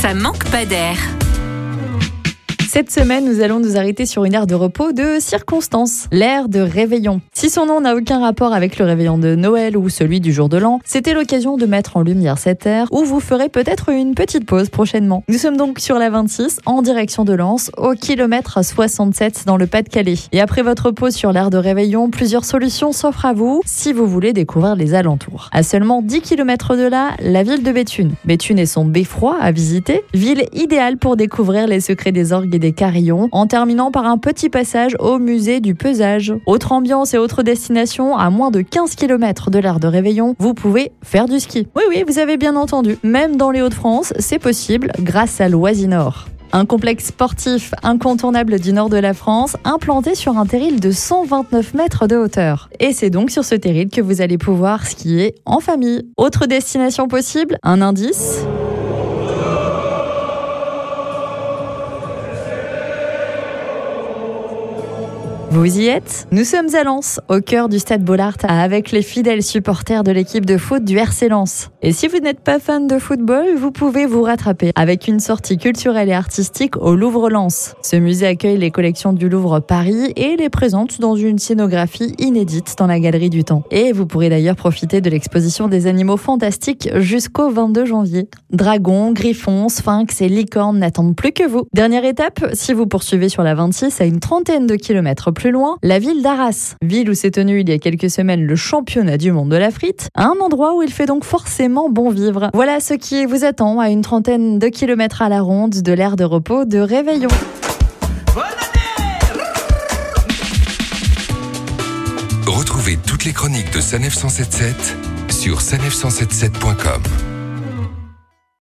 ça manque pas d'air. Cette semaine, nous allons nous arrêter sur une aire de repos de circonstance, l'aire de réveillon. Si son nom n'a aucun rapport avec le réveillon de Noël ou celui du jour de l'an, c'était l'occasion de mettre en lumière cette aire où vous ferez peut-être une petite pause prochainement. Nous sommes donc sur la 26 en direction de Lens, au kilomètre 67 dans le Pas-de-Calais. Et après votre pause sur l'aire de réveillon, plusieurs solutions s'offrent à vous si vous voulez découvrir les alentours. À seulement 10 km de là, la ville de Béthune. Béthune et son beffroi à visiter, ville idéale pour découvrir les secrets des orgues des carillons, en terminant par un petit passage au musée du pesage. Autre ambiance et autre destination, à moins de 15 km de l'aire de Réveillon, vous pouvez faire du ski. Oui, oui, vous avez bien entendu. Même dans les Hauts-de-France, c'est possible grâce à l'Oisinor. Un complexe sportif incontournable du nord de la France, implanté sur un terril de 129 mètres de hauteur. Et c'est donc sur ce terril que vous allez pouvoir skier en famille. Autre destination possible, un indice? Vous y êtes Nous sommes à Lens, au cœur du stade Bollard, avec les fidèles supporters de l'équipe de foot du RC Lens. Et si vous n'êtes pas fan de football, vous pouvez vous rattraper avec une sortie culturelle et artistique au Louvre-Lens. Ce musée accueille les collections du Louvre Paris et les présente dans une scénographie inédite dans la Galerie du Temps. Et vous pourrez d'ailleurs profiter de l'exposition des animaux fantastiques jusqu'au 22 janvier. Dragons, griffons, sphinx et licornes n'attendent plus que vous. Dernière étape, si vous poursuivez sur la 26 à une trentaine de kilomètres plus loin, la ville d'Arras, ville où s'est tenu il y a quelques semaines le championnat du monde de la frite, un endroit où il fait donc forcément bon vivre. Voilà ce qui vous attend à une trentaine de kilomètres à la ronde de l'aire de repos de Réveillon. Retrouvez toutes les chroniques de Sanef 177 sur sanef177.com.